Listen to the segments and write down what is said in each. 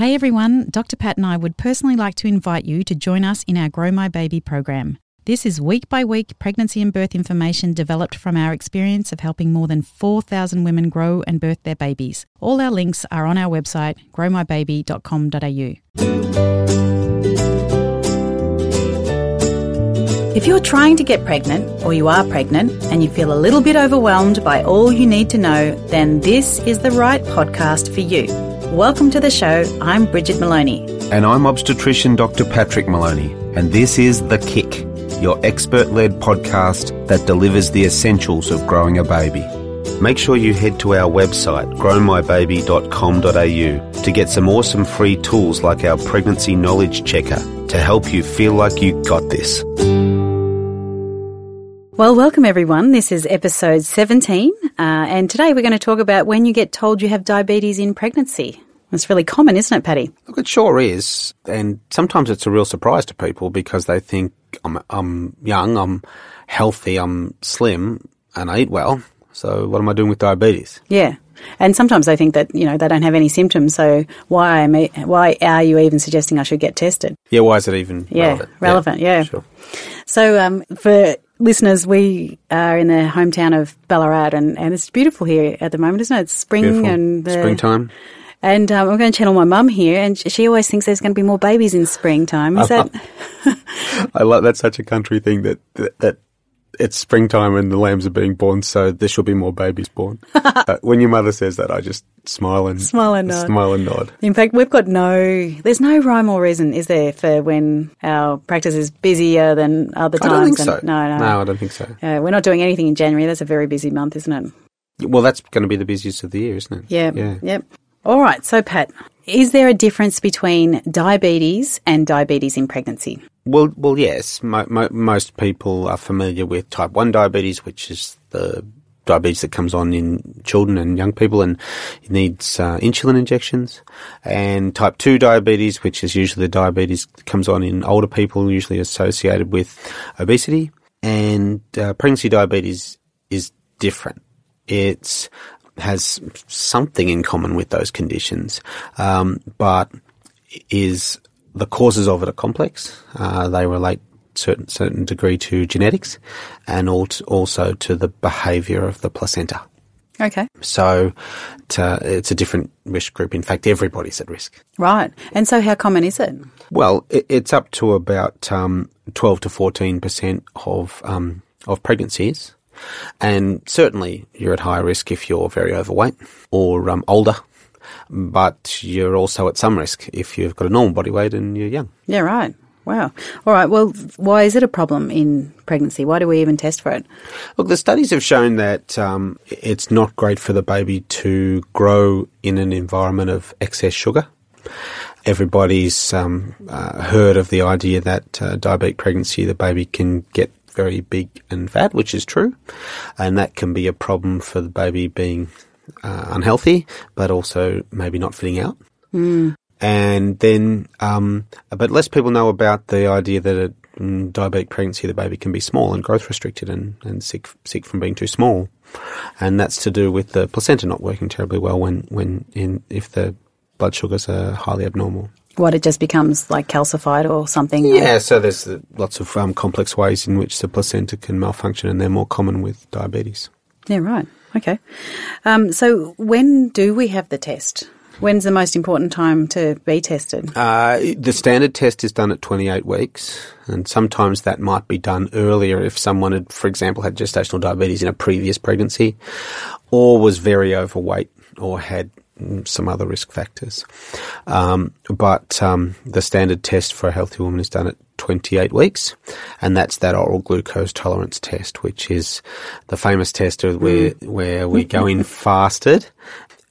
Hey everyone, Dr. Pat and I would personally like to invite you to join us in our Grow My Baby program. This is week by week pregnancy and birth information developed from our experience of helping more than 4,000 women grow and birth their babies. All our links are on our website, growmybaby.com.au. If you're trying to get pregnant, or you are pregnant, and you feel a little bit overwhelmed by all you need to know, then this is the right podcast for you. Welcome to the show. I'm Bridget Maloney. And I'm obstetrician Dr. Patrick Maloney. And this is The Kick, your expert led podcast that delivers the essentials of growing a baby. Make sure you head to our website, growmybaby.com.au, to get some awesome free tools like our pregnancy knowledge checker to help you feel like you got this. Well, welcome everyone. This is episode 17, uh, and today we're going to talk about when you get told you have diabetes in pregnancy. It's really common, isn't it, Patty? Look, it sure is, and sometimes it's a real surprise to people because they think I'm, I'm young, I'm healthy, I'm slim, and I eat well. So what am I doing with diabetes? Yeah. And sometimes they think that, you know, they don't have any symptoms, so why am I, why are you even suggesting I should get tested? Yeah, why is it even Yeah, relevant? relevant, yeah. Sure. So, um, for listeners, we are in the hometown of Ballarat, and, and it's beautiful here at the moment, isn't it? It's spring Beautiful. and the, Springtime. And um, I'm going to channel my mum here, and she always thinks there's going to be more babies in springtime. Is that? I like that's such a country thing that, that that it's springtime and the lambs are being born, so there should be more babies born. uh, when your mother says that, I just smile and Smile and nod. Smile and nod. In fact, we've got no. There's no rhyme or reason, is there, for when our practice is busier than other times? I don't think and- so. No, no. no, I don't think so. Uh, we're not doing anything in January. That's a very busy month, isn't it? Well, that's going to be the busiest of the year, isn't it? Yeah. Yeah. Yep. All right. So, Pat, is there a difference between diabetes and diabetes in pregnancy? Well, well, yes. Mo- mo- most people are familiar with type one diabetes, which is the diabetes that comes on in children and young people and needs uh, insulin injections, and type two diabetes, which is usually the diabetes that comes on in older people, usually associated with obesity, and uh, pregnancy diabetes is different. It's has something in common with those conditions, um, but is the causes of it are complex. Uh, they relate certain certain degree to genetics, and al- also to the behaviour of the placenta. Okay. So, to, it's a different risk group. In fact, everybody's at risk. Right. And so, how common is it? Well, it, it's up to about um, twelve to fourteen percent of um, of pregnancies, and certainly you're at higher risk if you're very overweight or um, older. But you're also at some risk if you've got a normal body weight and you're young. Yeah. Right. Wow. All right. Well, why is it a problem in pregnancy? Why do we even test for it? Look, the studies have shown that um, it's not great for the baby to grow in an environment of excess sugar. Everybody's um, uh, heard of the idea that uh, diabetic pregnancy, the baby can get very big and fat, which is true, and that can be a problem for the baby being uh, unhealthy, but also maybe not fitting out. And then, um, but less people know about the idea that a mm, diabetic pregnancy, the baby can be small and growth restricted and, and sick, sick from being too small. And that's to do with the placenta not working terribly well when, when in, if the blood sugars are highly abnormal. What it just becomes like calcified or something? Yeah, so there's lots of um, complex ways in which the placenta can malfunction and they're more common with diabetes. Yeah. Right. Okay. Um, so, when do we have the test? When's the most important time to be tested? Uh, the standard test is done at 28 weeks, and sometimes that might be done earlier if someone had, for example, had gestational diabetes in a previous pregnancy, or was very overweight, or had some other risk factors. Um, but um, the standard test for a healthy woman is done at 28 weeks, and that's that oral glucose tolerance test, which is the famous test where where we go in fasted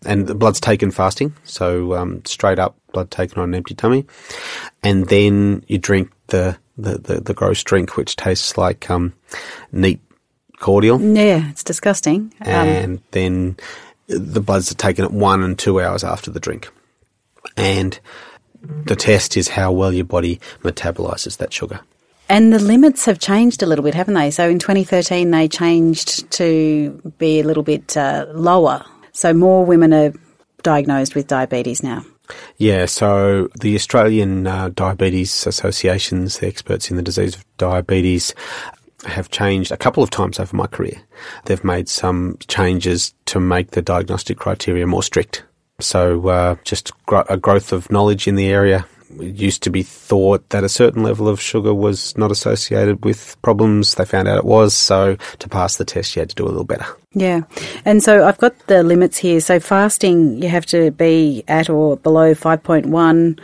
and the blood's taken fasting, so um, straight up blood taken on an empty tummy, and then you drink the the, the, the gross drink, which tastes like um, neat cordial, Yeah, it's disgusting. Um, and then the bloods are taken at one and two hours after the drink, and the test is how well your body metabolizes that sugar. And the limits have changed a little bit, haven't they? So in 2013, they changed to be a little bit uh, lower. So more women are diagnosed with diabetes now. Yeah, so the Australian uh, Diabetes Associations, the experts in the disease of diabetes, have changed a couple of times over my career. They've made some changes to make the diagnostic criteria more strict. So uh, just gro- a growth of knowledge in the area. It used to be thought that a certain level of sugar was not associated with problems. They found out it was. So to pass the test, you had to do a little better. Yeah. And so I've got the limits here. So fasting, you have to be at or below 5.1.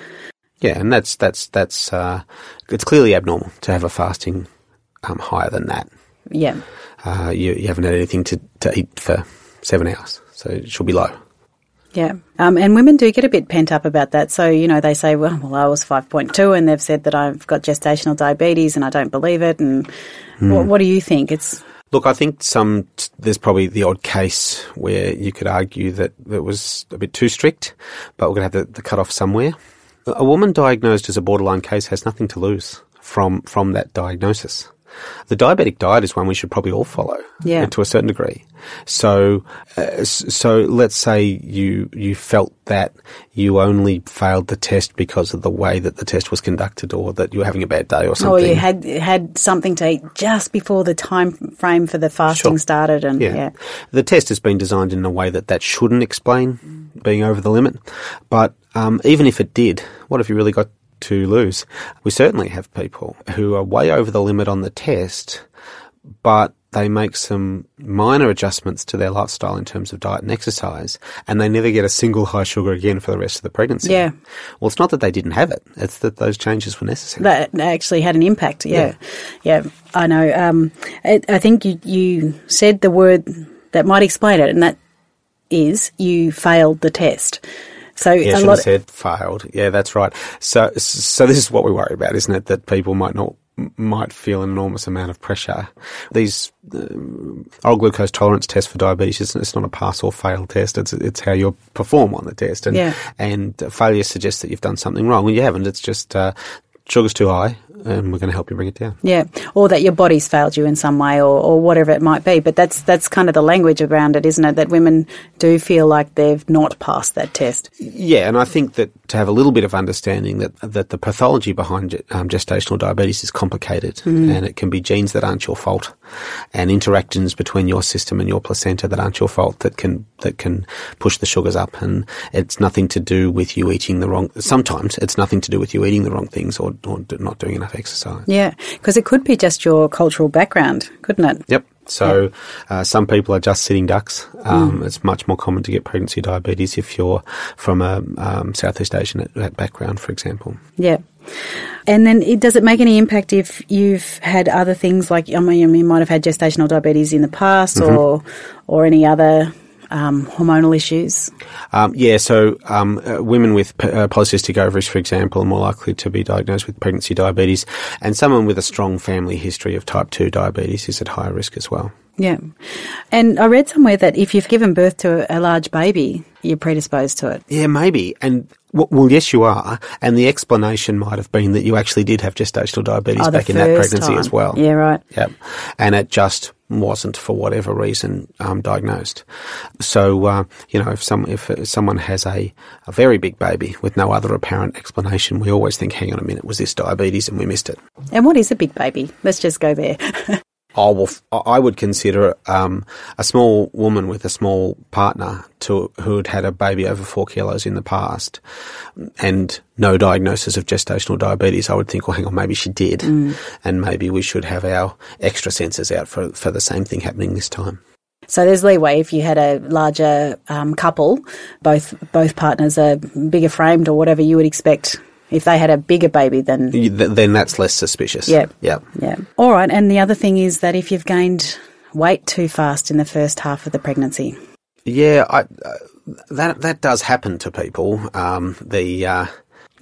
Yeah, and that's that's that's uh, it's clearly abnormal to have a fasting um, higher than that. Yeah. Uh, you, you haven't had anything to, to eat for seven hours, so it should be low. Yeah. Um, and women do get a bit pent up about that. So, you know, they say, well, well, I was 5.2 and they've said that I've got gestational diabetes and I don't believe it. And what, what do you think? It's Look, I think some there's probably the odd case where you could argue that it was a bit too strict, but we're going to have the, the cut off somewhere. A woman diagnosed as a borderline case has nothing to lose from from that diagnosis. The diabetic diet is one we should probably all follow, Yeah. to a certain degree. So, uh, so let's say you you felt that you only failed the test because of the way that the test was conducted, or that you were having a bad day, or something. or you had had something to eat just before the time frame for the fasting Sure. started. And yeah. Yeah. The test has been designed in a way that that shouldn't explain being over the limit. But um, even if it did, what have you really got to lose? We certainly have people who are way over the limit on the test, but they make some minor adjustments to their lifestyle in terms of diet and exercise, and they never get a single high sugar again for the rest of the pregnancy. Yeah. Well, it's not that they didn't have it; it's that those changes were necessary. That actually had an impact. Yeah. Yeah. I know. Um, I, I think you, you said the word that might explain it, and that is you failed the test. So Yeah, a lot. have said failed. Yeah, that's right. So, so this is what we worry about, isn't it? That people might not might feel an enormous amount of pressure. These um, oral glucose tolerance tests for diabetes, it's, it's not a pass or fail test. It's it's how you perform on the test, and Yeah. and failure suggests that you've done something wrong. Well, you haven't. It's just uh, sugar's too high, and we're going to help you bring it down. Yeah, or that your body's failed you in some way, or, or whatever it might be. But that's that's kind of the language around it, isn't it? That women do feel like they've not passed that test. Yeah, and I think that to have a little bit of understanding that that the pathology behind um, gestational diabetes is complicated, and it can be genes that aren't your fault, and interactions between your system and your placenta that aren't your fault that can that can push the sugars up, and it's nothing to do with you eating the wrong. Sometimes it's nothing to do with you eating the wrong things or, or not doing enough exercise. Yeah, because it could be just your cultural background, couldn't it? Yep. So uh, some people are just sitting ducks. Um, It's much more common to get pregnancy diabetes if you're from a um, Southeast Asian background, for example. Yeah. And then it, does it make any impact if you've had other things like, I mean, you might have had gestational diabetes in the past or, or any other um, hormonal issues? Um, yeah, so um, uh, women with p- uh, polycystic ovaries, for example, are more likely to be diagnosed with pregnancy diabetes, and someone with a strong family history of type 2 diabetes is at higher risk as well. Yeah. And I read somewhere that if you've given birth to a large baby, you're predisposed to it. Yeah, maybe. And well, yes, you are. And the explanation might have been that you actually did have gestational diabetes Oh, back in that pregnancy time. as well. Yeah, right. Yep. And it just wasn't for whatever reason um, diagnosed. So uh, you know, if some if someone has a, a very big baby with no other apparent explanation, we always think, hang on a minute, was this diabetes and we missed it? And what is a big baby? Let's just go there. Oh, well, f- I would consider um, a small woman with a small partner to who had had a baby over four kilos in the past and no diagnosis of gestational diabetes. I would think, well, hang on, maybe she did, and maybe we should have our extra sensors out for for the same thing happening this time. So there's leeway if you had a larger um, couple, both both partners are bigger framed or whatever. You would expect if they had a bigger baby than Then that's less suspicious. Yep. Yep. yeah. All right, and the other thing is that if you've gained weight too fast in the first half of the pregnancy, Yeah, I, uh, that that does happen to people. Um, the uh,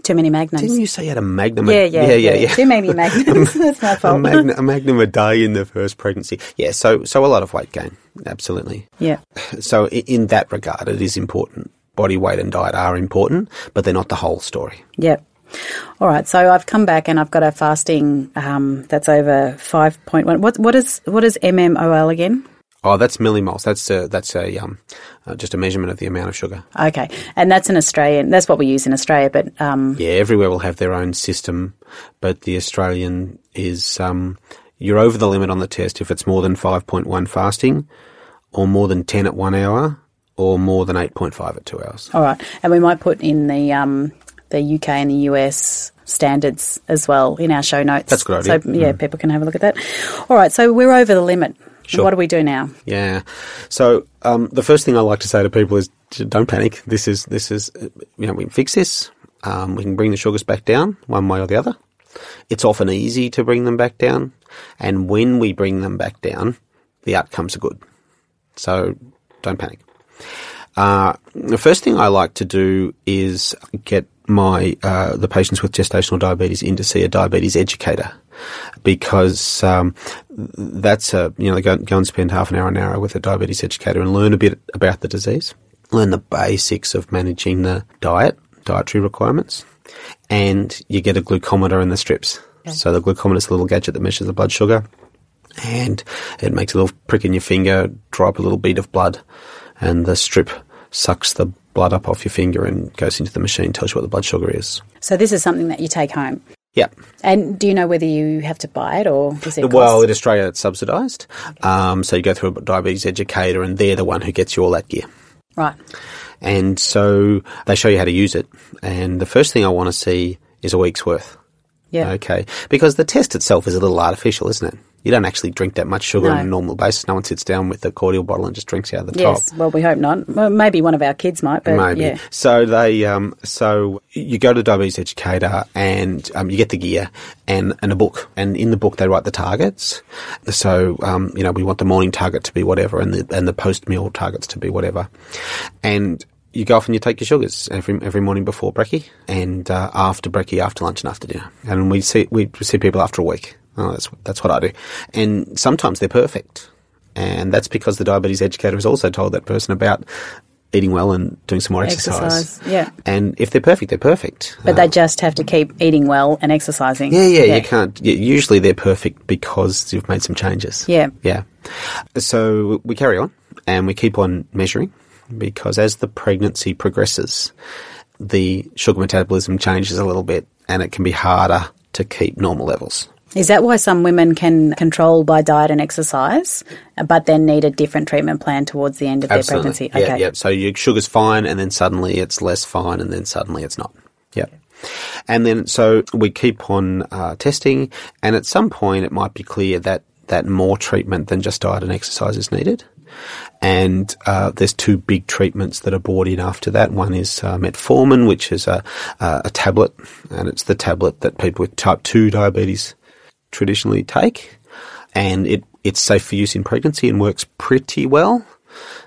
too many magnums. didn't you say you had a magnum? yeah, yeah, yeah, yeah, yeah. Too many magnums. That's my a, fault. magna, a magnum a day in the first pregnancy. Yeah, so so a lot of weight gain, absolutely. yeah. So in that regard, it is important. Body weight and diet are important, but they're not the whole story. Yep. All right. So I've come back and I've got a fasting um, that's over five point one. What what is what is MMOL again? Oh, that's millimoles. That's a, that's a um, uh, just a measurement of the amount of sugar. Okay, and that's an Australian. That's what we use in Australia, but um, Yeah, everywhere will have their own system, but the Australian is um, you're over the limit on the test if it's more than 5.1 fasting, or more than 10 at one hour, or more than 8.5 at two hours. all right, and we might put in the um, the UK and the US standards as well in our show notes. That's a good idea. Mm. So yeah, people can have a look at that. All right, so we're over the limit. Sure. What do we do now? Yeah. So um, the first thing I like to say to people is don't panic. This is this is uh, you know we can fix this. Um, we can bring the sugars back down one way or the other. It's often easy to bring them back down, and when we bring them back down, the outcomes are good. So don't panic. Uh, the first thing I like to do is get my uh, the patients with gestational diabetes in to see a diabetes educator because um, that's a you know they go, go and spend half an hour an hour with a diabetes educator and learn a bit about the disease, learn the basics of managing the diet, dietary requirements, and you get a glucometer in the strips. So the glucometer is a little gadget that measures the blood sugar, and it makes a little prick in your finger, drop a little bead of blood, and the strip sucks the blood up off your finger and goes into the machine, tells you what the blood sugar is. So this is something that you take home. Yeah. And do you know whether you have to buy it or is it? Well, cost? in Australia, it's subsidised. Um, so you go through a diabetes educator, and they're the one who gets you all that gear. right. And so they show you how to use it. And the first thing I want to see is a week's worth. Yeah. Okay. Because the test itself is a little artificial, isn't it? You don't actually drink that much sugar No. on a normal basis. No one sits down with a cordial bottle and just drinks out of the Yes. top. Yes, well, we hope not. Well, maybe one of our kids might, but Maybe. yeah. So they, um, so you go to the diabetes educator and um, you get the gear and, and a book, and in the book they write the targets. So um, you know we want the morning target to be whatever, and the and the post meal targets to be whatever, and. You go off and you take your sugars every every morning before brekkie and uh, after brekkie, after lunch and after dinner. And we see we see people after a week. Oh, that's that's what I do. And sometimes they're perfect, and that's because the diabetes educator has also told that person about eating well and doing some more exercise. Exercise, yeah. And if they're perfect, they're perfect. But they um, just have to keep eating well and exercising. Yeah, yeah, you can't. Yeah, usually they're perfect because you've made some changes. Yeah. Yeah. So we carry on and we keep on measuring because as the pregnancy progresses, the sugar metabolism changes a little bit and it can be harder to keep normal levels. Is that why some women can control by diet and exercise, but then need a different treatment plan towards the end of their pregnancy? Yeah, Okay. yeah. So your sugar's fine and then suddenly it's less fine and then suddenly it's not. Yeah. And then so we keep on uh, testing and at some point it might be clear that, that more treatment than just diet and exercise is needed. And uh, there's two big treatments that are brought in after that. One is uh, metformin, which is a, a, a tablet, and it's the tablet that people with type 2 diabetes traditionally take. And it, it's safe for use in pregnancy and works pretty well.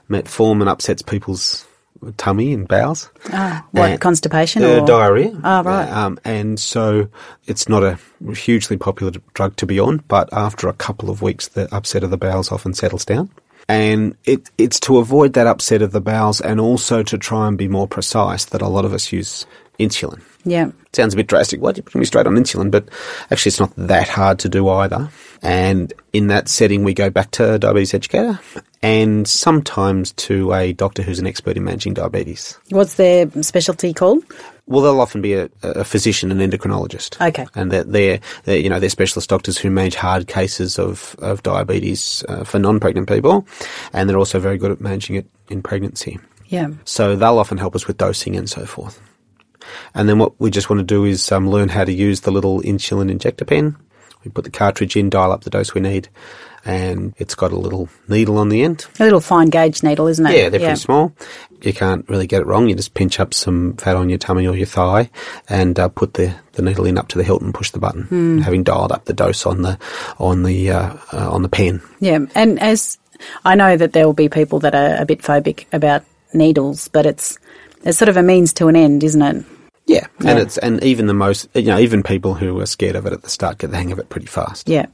Metformin upsets people's tummy and bowels. Ah, what, And- constipation Uh, or diarrhea. Oh, right. Um, and so it's not a hugely popular drug to be on, but after a couple of weeks, the upset of the bowels often settles down. And it, it's to avoid that upset of the bowels and also to try and be more precise that a lot of us use insulin. Yeah. Sounds a bit drastic. Why'd you put me straight on insulin? But actually, it's not that hard to do either. And in that setting, we go back to a diabetes educator and sometimes to a doctor who's an expert in managing diabetes. What's their specialty called? Well, they'll often be a, a physician and endocrinologist. Okay. And they're, they're, they're, you know, they're specialist doctors who manage hard cases of, of diabetes uh, for non-pregnant people. And they're also very good at managing it in pregnancy. Yeah. So they'll often help us with dosing and so forth. And then what we just want to do is um, learn how to use the little insulin injector pen. We put the cartridge in, dial up the dose we need, and it's got a little needle on the end. A little fine gauge needle, isn't it? Yeah, they're pretty small. You can't really get it wrong. You just pinch up some fat on your tummy or your thigh and uh, put the, the needle in up to the hilt and push the button, having dialed up the dose on the on the uh, uh, on the pen. Yeah, and as I know that there will be people that are a bit phobic about needles, but it's it's sort of a means to an end, isn't it? Yeah, Yeah. and it's and even the most you know even people who are scared of it at the start get the hang of it pretty fast. Yeah.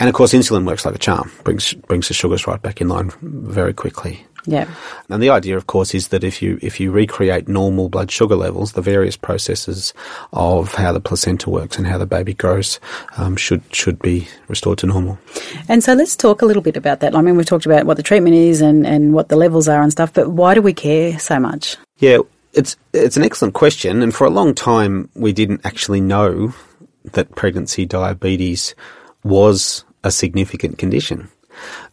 And of course, insulin works like a charm. brings brings the sugars right back in line very quickly. Yeah. And the idea, of course, is that if you if you recreate normal blood sugar levels, the various processes of how the placenta works and how the baby grows um, should should be restored to normal. And so let's talk a little bit about that. I mean, we've talked about what the treatment is and, and what the levels are and stuff, but why do we care so much? Yeah, it's it's an excellent question, and for a long time we didn't actually know that pregnancy diabetes was a significant condition.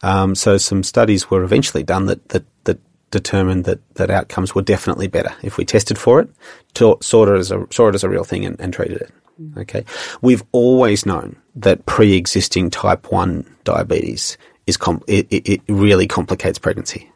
Um, so some studies were eventually done that, that, that determined that, that outcomes were definitely better if we tested for it, to, saw it as a, saw it as a real thing and, and treated it. Okay. We've always known that pre-existing type 1 diabetes is com- it, it, it really complicates pregnancy.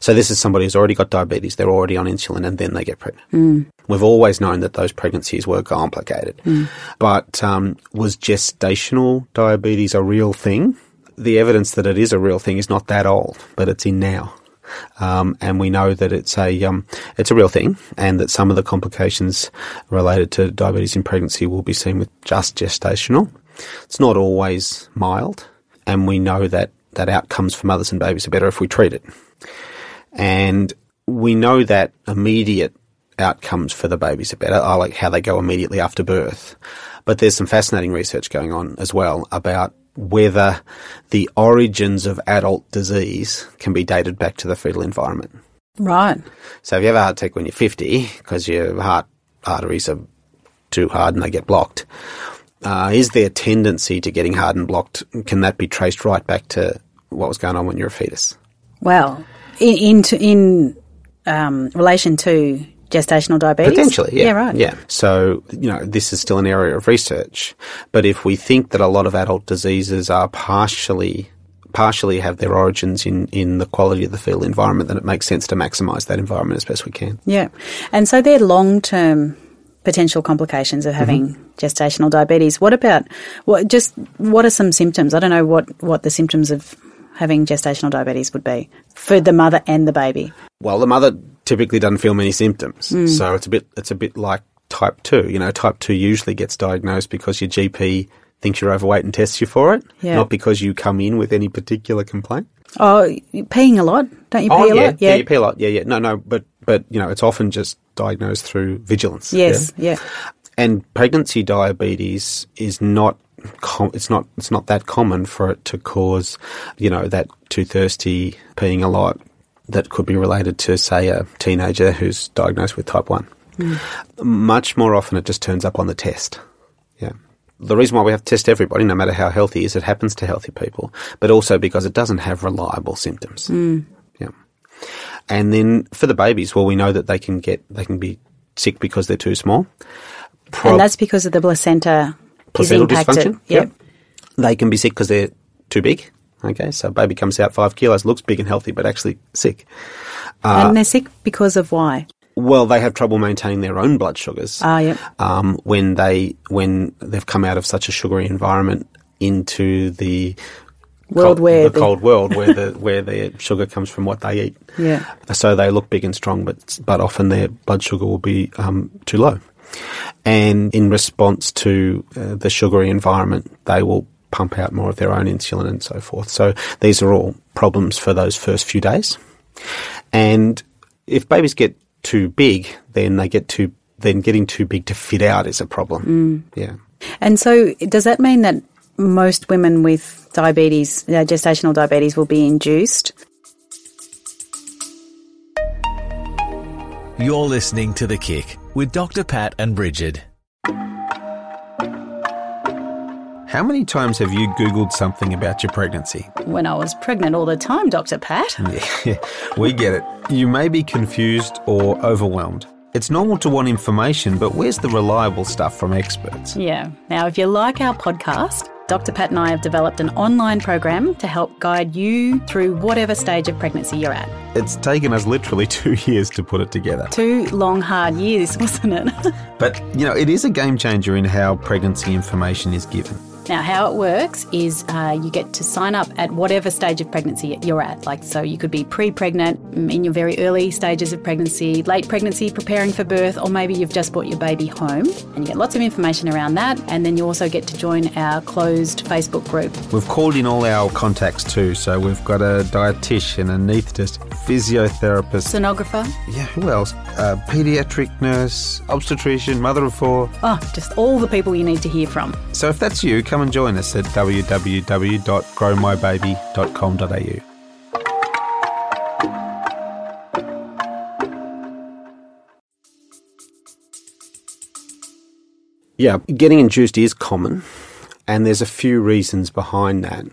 So this is somebody who's already got diabetes, they're already on insulin, and then they get pregnant. Mm. We've always known that those pregnancies were complicated. Mm. But um, was gestational diabetes a real thing? The evidence that it is a real thing is not that old, but it's in now. Um, and we know that it's a um, it's a real thing, and that some of the complications related to diabetes in pregnancy will be seen with just gestational. It's not always mild, and we know that that outcomes for mothers and babies are better if we treat it. And we know that immediate outcomes for the babies are better, I like how they go immediately after birth. But there's some fascinating research going on as well about whether the origins of adult disease can be dated back to the fetal environment. Right. So if you have a heart attack when you're 50 because your heart arteries are too hard and they get blocked, uh, is there a tendency to getting hard and blocked? Can that be traced right back to what was going on when you're a fetus? Well, in in, in um, relation to gestational diabetes? Potentially, yeah. Yeah, right. Yeah. So, you know, this is still an area of research. But if we think that a lot of adult diseases are partially partially have their origins in, in the quality of the fetal environment, then it makes sense to maximise that environment as best we can. Yeah. And so they're long term potential complications of having Mm-hmm. gestational diabetes. What about what just what are some symptoms? I don't know what, what the symptoms of having gestational diabetes would be for the mother and the baby. Well, the mother typically doesn't feel many symptoms, Hmm. so it's a bit it's a bit like type two. You know, type two usually gets diagnosed because your GP thinks you're overweight and tests you for it, Yeah. not because you come in with any particular complaint. Oh, you're peeing a lot? Don't you pee a yeah, lot? yeah, you pee a lot. Yeah, yeah. No, no, but but you know, it's often just diagnosed through vigilance. Yes, yeah? yeah. And pregnancy diabetes is not com- it's not it's not that common for it to cause, you know, that too thirsty, peeing a lot that could be related to say a teenager who's diagnosed with type 1. Hmm. Much more often it just turns up on the test. Yeah. The reason why we have to test everybody, no matter how healthy, is it happens to healthy people, but also because it doesn't have reliable symptoms. Hmm. Yeah. And then for the babies, well, we know that they can get they can be sick because they're too small. Prob- and that's because of the placenta placental dysfunction. Yep. They can be sick because they're too big. Okay, so baby comes out five kilos, looks big and healthy, but actually sick. Uh, and they're sick because of why? Well, they have trouble maintaining their own blood sugars. Ah, yep. um, when they when they've come out of such a sugary environment into the World cold, where the, the- cold world where the where their sugar comes from what they eat. Yeah. So they look big and strong, but but often their blood sugar will be um, too low. And in response to uh, the sugary environment, they will pump out more of their own insulin and so forth. So these are all problems for those first few days. And if babies get too big, then they get too then getting too big to fit out is a problem. Yeah. And so, does that mean that most women with diabetes, uh, gestational diabetes, will be induced? You're listening to The Kick with Dr. Pat and Bridget. How many times have you Googled something about your pregnancy? When I was pregnant all the time, Dr. Pat. Yeah, we get it. You may be confused or overwhelmed. It's normal to want information, but where's the reliable stuff from experts? Yeah. Now, if you like our podcast, Dr. Pat and I have developed an online program to help guide you through whatever stage of pregnancy you're at. It's taken us literally two years to put it together. Two long, hard years, wasn't it? But, you know, it is a game changer in how pregnancy information is given. Now, how it works is uh, you get to sign up at whatever stage of pregnancy you're at. Like, so you could be pre pregnant, in your very early stages of pregnancy, late pregnancy, preparing for birth, or maybe you've just brought your baby home. And you get lots of information around that. And then you also get to join our closed Facebook group. We've called in all our contacts too, so we've got a dietitian, anaesthetist, physiotherapist. Sonographer. Yeah, who else? A pediatric nurse, obstetrician, mother of four. Oh, just all the people you need to hear from. So if that's you, come and join us at www.growmybaby.com.au. Yeah, getting induced is common, and there's a few reasons behind that.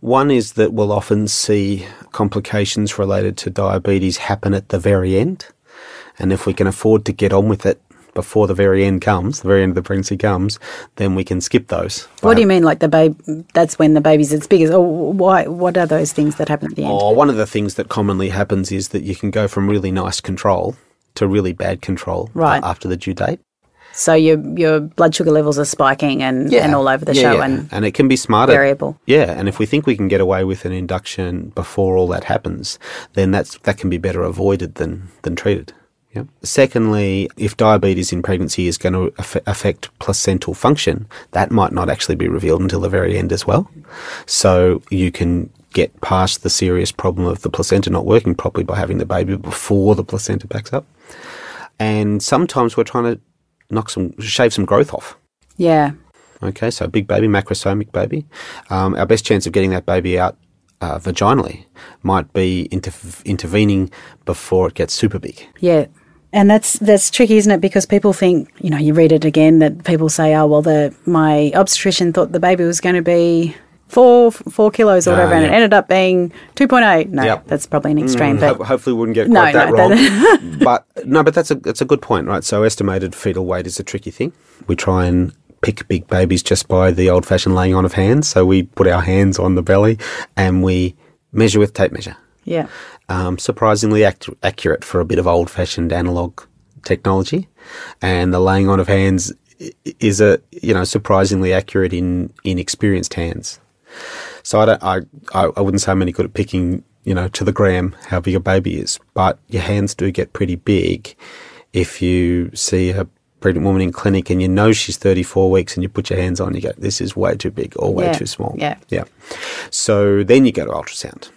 One is that we'll often see complications related to diabetes happen at the very end, and if we can afford to get on with it before the very end comes, the very end of the pregnancy comes, then we can skip those. What do you mean, like the baby? That's when the baby's its biggest. Oh, why? What are those things that happen at the end? Oh, one of the things that commonly happens is that you can go from really nice control to really bad control uh, Right. after the due date. So your your blood sugar levels are spiking and, and all over the Yeah, show yeah. and it can be smarter. variable. Yeah, and if we think we can get away with an induction before all that happens, then that's that can be better avoided than than treated. Yeah. Secondly, if diabetes in pregnancy is going to aff- affect placental function, that might not actually be revealed until the very end as well. So you can get past the serious problem of the placenta not working properly by having the baby before the placenta backs up. And sometimes we're trying to knock some shave some growth off. Yeah. Okay, so a big baby, macrosomic baby. Um, our best chance of getting that baby out uh, vaginally might be inter- intervening before it gets super big. Yeah. And that's that's tricky, isn't it? Because people think, you know, you read it again that people say, "Oh, well, the my obstetrician thought the baby was going to be four four kilos or Ah, whatever, and it ended up being two point eight. No, Yep. that's probably an extreme, Mm, but ho- hopefully, we wouldn't get No, quite that no, wrong. that- but no, but that's a that's a good point, right? So estimated fetal weight is a tricky thing. We try and pick big babies just by the old-fashioned laying on of hands. So we put our hands on the belly and we measure with tape measure. yeah, um, surprisingly ac- accurate for a bit of old fashioned analog technology. And the laying on of hands is a, you know, surprisingly accurate in, in experienced hands. So I don't, I, I I wouldn't say I'm any good at picking, you know, to the gram how big a baby is, but your hands do get pretty big if you see a pregnant woman in clinic and you know she's 34 weeks and you put your hands on, you go, this is way too big or way Yeah, too small. yeah. Yeah. So then you go to ultrasound.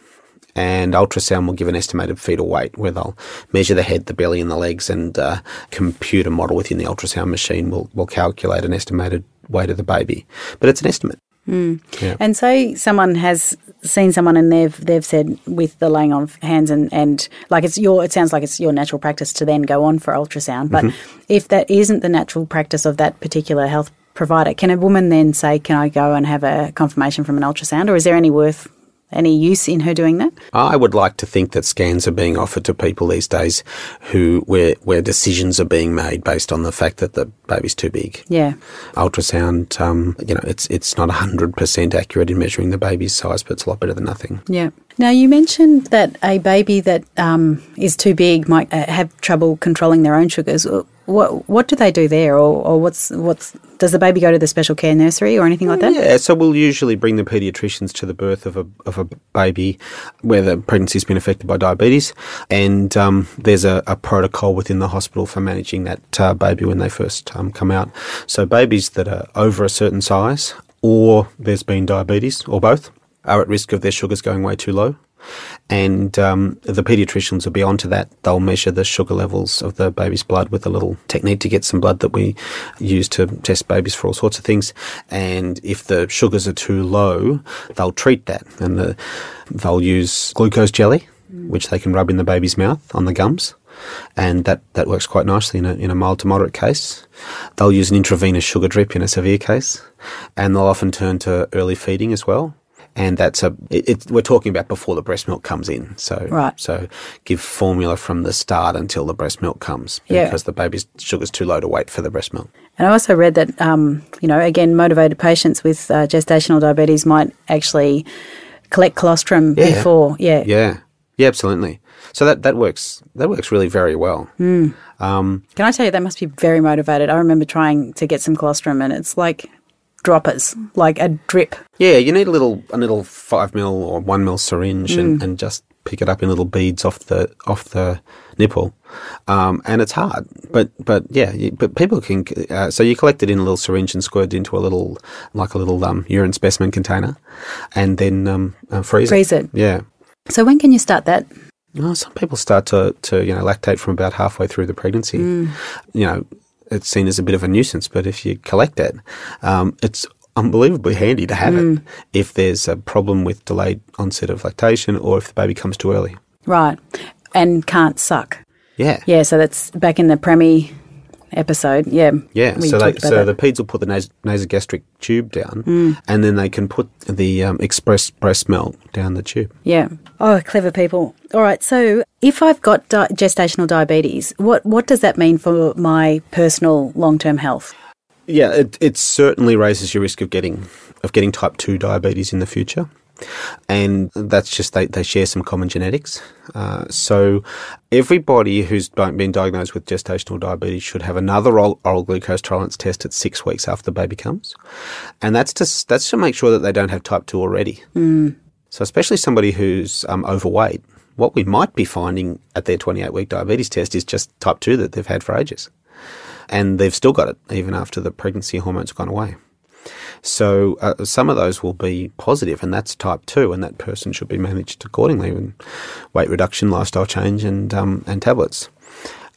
And ultrasound will give an estimated fetal weight where they'll measure the head, the belly, and the legs, and uh, computer model within the ultrasound machine will, will calculate an estimated weight of the baby. But it's an estimate. Yeah. And say someone has seen someone and they've they've said with the laying on of hands and, and like it's your it sounds like it's your natural practice to then go on for ultrasound. But if that isn't the natural practice of that particular health provider, can a woman then say, Can I go and have a confirmation from an ultrasound? Or is there any worth any use in her doing that? I would like to think that scans are being offered to people these days who where where decisions are being made based on the fact that the baby's too big. Yeah. Ultrasound, um, you know, it's it's not hundred percent accurate in measuring the baby's size, but it's a lot better than nothing. Yeah. Now, you mentioned that a baby that um, is too big might uh, have trouble controlling their own sugars. What what do they do there, or, or what's what's does the baby go to the special care nursery or anything like that? Yeah, so we'll usually bring the paediatricians to the birth of a of a baby where the pregnancy's been affected by diabetes, and um, there's a, a protocol within the hospital for managing that uh, baby when they first um, come out. So babies that are over a certain size, or there's been diabetes, or both, are at risk of their sugars going way too low. And um, the paediatricians will be onto that. They'll measure the sugar levels of the baby's blood with a little technique to get some blood that we use to test babies for all sorts of things. And if the sugars are too low, they'll treat that. And the, they'll use glucose jelly, which they can rub in the baby's mouth on the gums. And that, that works quite nicely in a, in a mild to moderate case. They'll use an intravenous sugar drip in a severe case. And they'll often turn to early feeding as well and that's a it, it, we're talking about before the breast milk comes in. So Right. so give formula from the start until the breast milk comes Yeah. because the baby's sugar's too low to wait for the breast milk. And I also read that, um, you know, again, motivated patients with uh, gestational diabetes might actually collect colostrum Yeah. before. Yeah. Yeah, yeah, absolutely. So that that works that works really very well. Um, Can I tell you, they must be very motivated. I remember trying to get some colostrum and it's like droppers, like a drip. yeah, you need a little a little five mil or one mil syringe Mm. and, and just pick it up in little beads off the off the nipple, um, and it's hard. But but yeah, you, but people can. Uh, so you collect it in a little syringe and squirt it into a little like a little um, urine specimen container, and then um, uh, freeze, it. Freeze it. Yeah. So when can you start that? Well, some people start to, to you know lactate from about halfway through the pregnancy. You know, it's seen as a bit of a nuisance, but if you collect it, um, it's unbelievably handy to have it if there's a problem with delayed onset of lactation or if the baby comes too early. Right. And can't suck. Yeah. Yeah, so that's back in the Premi episode. Yeah. Yeah, so they, so that. the peds will put the nas- nasogastric tube down, Mm. and then they can put the um, express breast milk down the tube. Yeah. Oh, clever people. All right. So, if I've got di- gestational diabetes, what what does that mean for my personal long term health? Yeah, it, it certainly raises your risk of getting of getting type two diabetes in the future, and that's just they, they share some common genetics. Uh, so everybody who's been diagnosed with gestational diabetes should have another oral, oral glucose tolerance test at six weeks after the baby comes, and that's to that's to make sure that they don't have type two already. So especially somebody who's um, overweight, what we might be finding at their 28 week diabetes test is just type 2 that they've had for ages. And they've still got it even after the pregnancy hormones have gone away. So uh, some of those will be positive, and that's type 2, and that person should be managed accordingly with weight reduction, lifestyle change, and, um, and tablets.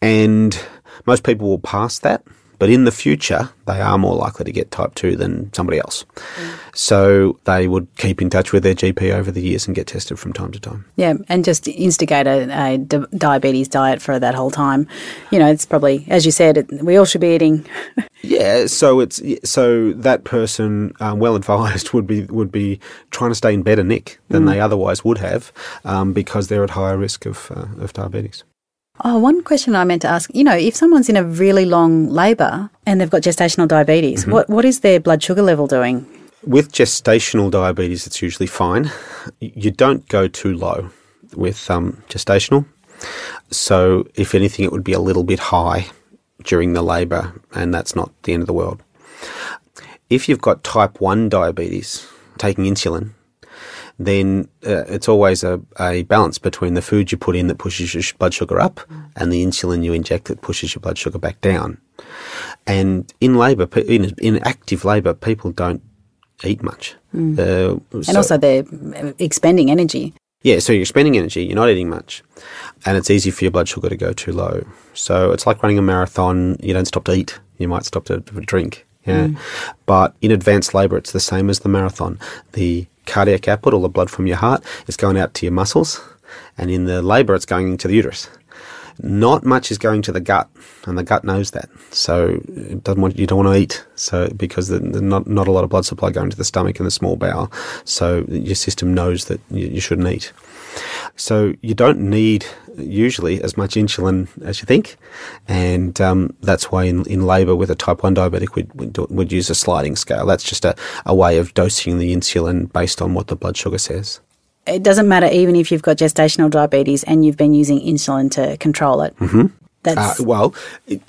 And most people will pass that. But in the future, they are more likely to get type 2 than somebody else. So they would keep in touch with their GP over the years and get tested from time to time. Yeah, and just instigate a, a di- diabetes diet for that whole time. You know, it's probably, as you said, it, we all should be eating. Yeah, so it's so that person, um, well advised, would be would be trying to stay in better nick than they otherwise would have, um, because they're at higher risk of uh, of diabetes. Oh, one question I meant to ask. You know, if someone's in a really long labour and they've got gestational diabetes, what what is their blood sugar level doing? With gestational diabetes, it's usually fine. You don't go too low with um, gestational. So, if anything, it would be a little bit high during the labour, and that's not the end of the world. If you've got type 1 diabetes, taking insulin, then uh, it's always a, a balance between the food you put in that pushes your sh- blood sugar up and the insulin you inject that pushes your blood sugar back down. And in labour, in, in active labour, people don't eat much. Uh, And so- also they're uh, expending energy. yeah, so you're spending energy, you're not eating much, and it's easy for your blood sugar to go too low. So it's like running a marathon. You don't stop to eat, you might stop to, to drink. Yeah. Mm. But in advanced labour, it's the same as the marathon. The cardiac output, all the blood from your heart, is going out to your muscles, and in the labour, it's going into the uterus. Not much is going to the gut, and the gut knows that. So it doesn't want you don't want to eat. So because the, the not not a lot of blood supply going to the stomach and the small bowel, so your system knows that you, you shouldn't eat. So you don't need usually as much insulin as you think, and um, that's why in, in labour with a type one diabetic we'd, we'd, use a sliding scale. That's just a, a way of dosing the insulin based on what the blood sugar says. It doesn't matter even if you've got gestational diabetes and you've been using insulin to control it. Mm-hmm. Uh, well,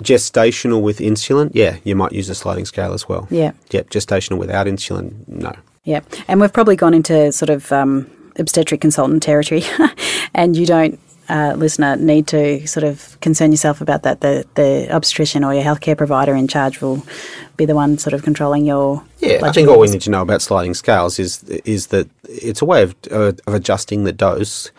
gestational with insulin, yeah, you might use a sliding scale as well. Yeah. Yep, gestational without insulin, no. Yeah, and we've probably gone into sort of um, obstetric consultant territory, and you don't, uh, listener, need to sort of concern yourself about that. The the obstetrician or your healthcare provider in charge will be the one sort of controlling your Yeah, I think all we need to know about sliding scales is is that it's a way of uh, of adjusting the dose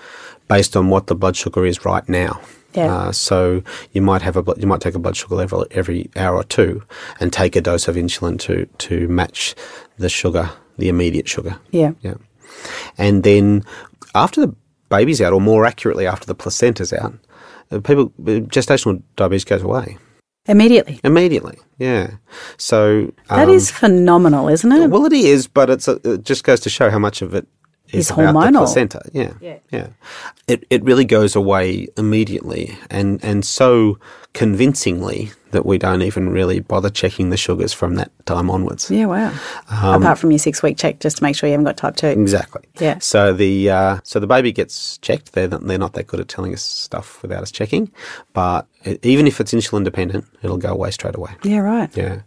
based on what the blood sugar is right now. Yeah. Uh, so you might have a you might take a blood sugar level every hour or two, and take a dose of insulin to to match the sugar, the immediate sugar. Yeah. Yeah. And then after the baby's out, or more accurately, after the placenta's out, uh, people gestational diabetes goes away immediately. immediately. Yeah. So That um, is phenomenal, isn't it? well, it is, but it's a, it just goes to show how much of it is Is about the hormonal. placenta. Yeah, Yeah. yeah. It it really goes away immediately, and and so convincingly that we don't even really bother checking the sugars from that time onwards. yeah, wow. Um, Apart from your six week check, just to make sure you haven't got type two. Exactly. Yeah. So the uh, so the baby gets checked. They're not, they're not that good at telling us stuff without us checking, but it, even if it's insulin dependent, it'll go away straight away. Yeah, right. Yeah.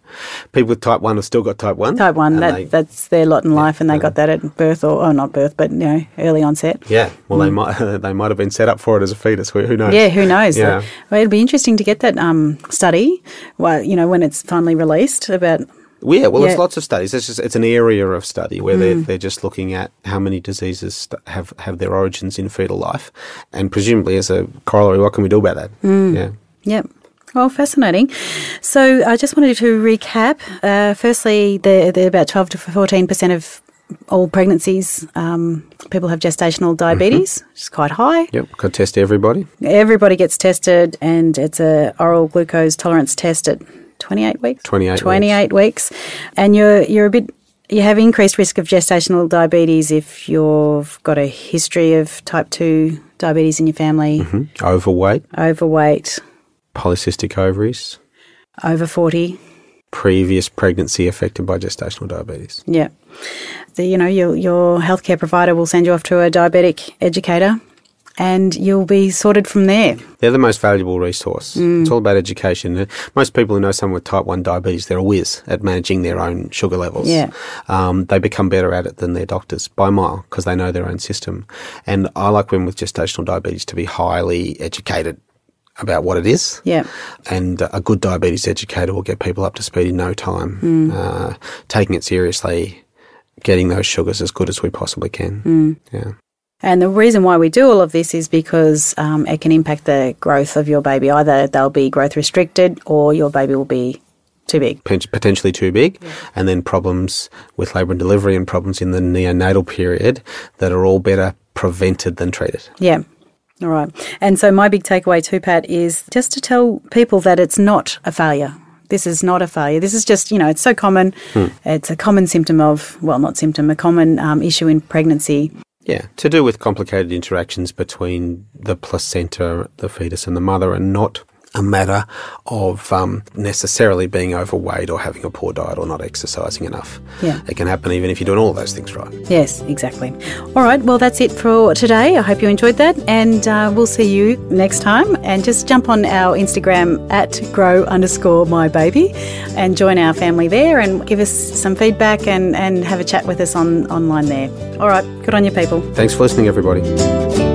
People with type one have still got type one. Type one, that, they- that's their lot in life, and they got that at birth, or oh, not birth, but you know, early onset. Yeah, well, they might they might have been set up for it as a fetus. Who knows? Mm. Yeah, who knows? Yeah. Well, it'll be interesting to get that um, study. Well, you know, when it's finally released about Yeah, well, Yeah. there's lots of studies. It's just it's an area of study where they're, they're just looking at how many diseases have have their origins in fetal life, and presumably as a corollary, what can we do about that? Yeah. Yep. Well, fascinating. So I just wanted to recap. Uh, firstly, the, the about 12 to 14% of all pregnancies, um, people have gestational diabetes, which is quite high. Yep. Could test everybody. Everybody gets tested, and it's a oral glucose tolerance test at 28 weeks. 28 weeks. 28 weeks. And you're you're a bit you have increased risk of gestational diabetes if you've got a history of type 2 diabetes in your family, Hmm? Overweight, overweight, polycystic ovaries, over 40. previous pregnancy affected by gestational diabetes. Yeah. The, you know, your, your healthcare provider will send you off to a diabetic educator and you'll be sorted from there. They're the most valuable resource. It's all about education. Uh, Most people who know someone with type 1 diabetes, they're a whiz at managing their own sugar levels. Yeah. Um, they become better at it than their doctors by a mile because they know their own system. And I like women with gestational diabetes to be highly educated about what it is. Yeah. And a good diabetes educator will get people up to speed in no time, uh, taking it seriously, getting those sugars as good as we possibly can. Yeah. And the reason why we do all of this is because um, it can impact the growth of your baby. Either they'll be growth restricted or your baby will be too big. potentially too big, and then problems with labour and delivery and problems in the neonatal period that are all better prevented than treated. Yeah. All right. And so my big takeaway too, Pat, is just to tell people that it's not a failure. This is not a failure. This is just, you know, it's so common. It's a common symptom of, well, not symptom, a common um, issue in pregnancy. Yeah, to do with complicated interactions between the placenta, the fetus, and the mother, and not a matter of um, necessarily being overweight or having a poor diet or not exercising enough. Yeah. It can happen even if you're doing all those things right. Yes, exactly. All right. Well, that's it for today. I hope you enjoyed that. And uh, we'll see you next time. And just jump on our Instagram at grow underscore my baby and join our family there and give us some feedback and, and have a chat with us on online there. All right. Good on you, people. Thanks for listening, everybody.